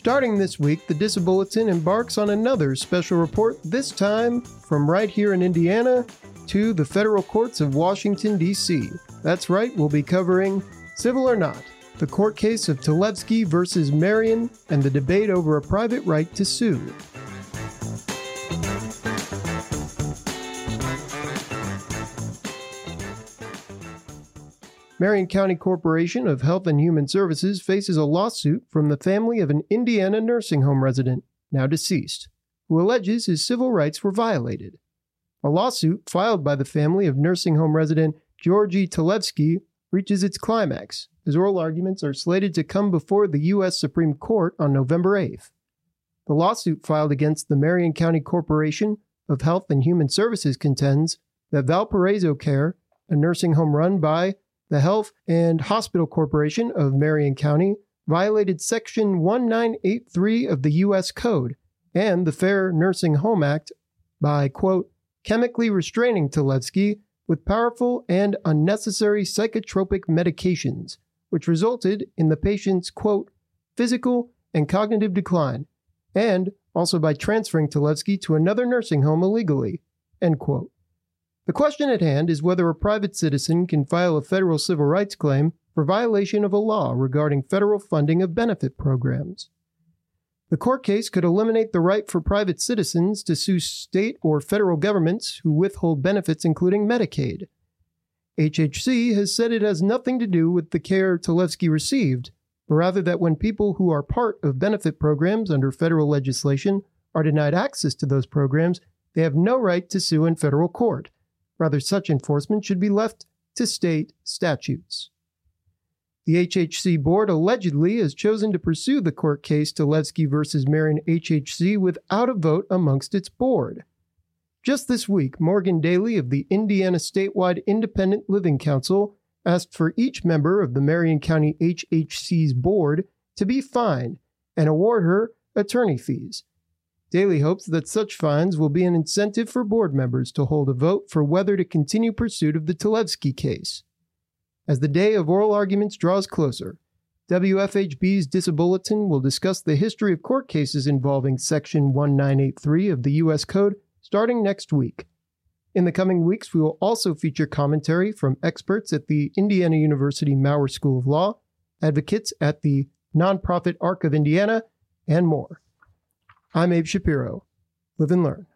Starting this week, the Disabulletin embarks on another special report, this time from right here in Indiana to the federal courts of Washington, D.C. That's right, we'll be covering Civil or Not, the court case of Talevski versus Marion, and the debate over a private right to sue. Marion County Corporation of Health and Human Services faces a lawsuit from the family of an Indiana nursing home resident, now deceased, who alleges his civil rights were violated. A lawsuit filed by the family of nursing home resident Giorgi Talevski reaches its climax, as oral arguments are slated to come before the U.S. Supreme Court on November 8th. The lawsuit filed against the Marion County Corporation of Health and Human Services contends that Valparaiso Care, a nursing home run by the Health and Hospital Corporation of Marion County violated Section 1983 of the U.S. Code and the Fair Nursing Home Act by, quote, chemically restraining Talevski with powerful and unnecessary psychotropic medications, which resulted in the patient's, quote, physical and cognitive decline, and also by transferring Talevski to another nursing home illegally, end quote. The question at hand is whether a private citizen can file a federal civil rights claim for violation of a law regarding federal funding of benefit programs. The court case could eliminate the right for private citizens to sue state or federal governments who withhold benefits, including Medicaid. HHC has said it has nothing to do with the care Talevski received, but rather that when people who are part of benefit programs under federal legislation are denied access to those programs, they have no right to sue in federal court. Rather, such enforcement should be left to state statutes. The HHC board allegedly has chosen to pursue the court case Talevski versus Marion HHC without a vote amongst its board. Just this week, Morgan Daly of the Indiana Statewide Independent Living Council asked for each member of the Marion County HHC's board to be fined and award her attorney fees. Daly hopes that such fines will be an incentive for board members to hold a vote for whether to continue pursuit of the Talevski case. As the day of oral arguments draws closer, WFHB's Disabulletin will discuss the history of court cases involving Section 1983 of the U.S. Code starting next week. In the coming weeks, we will also feature commentary from experts at the Indiana University Maurer School of Law, advocates at the nonprofit Arc of Indiana, and more. I'm Abe Shapiro. Live and learn.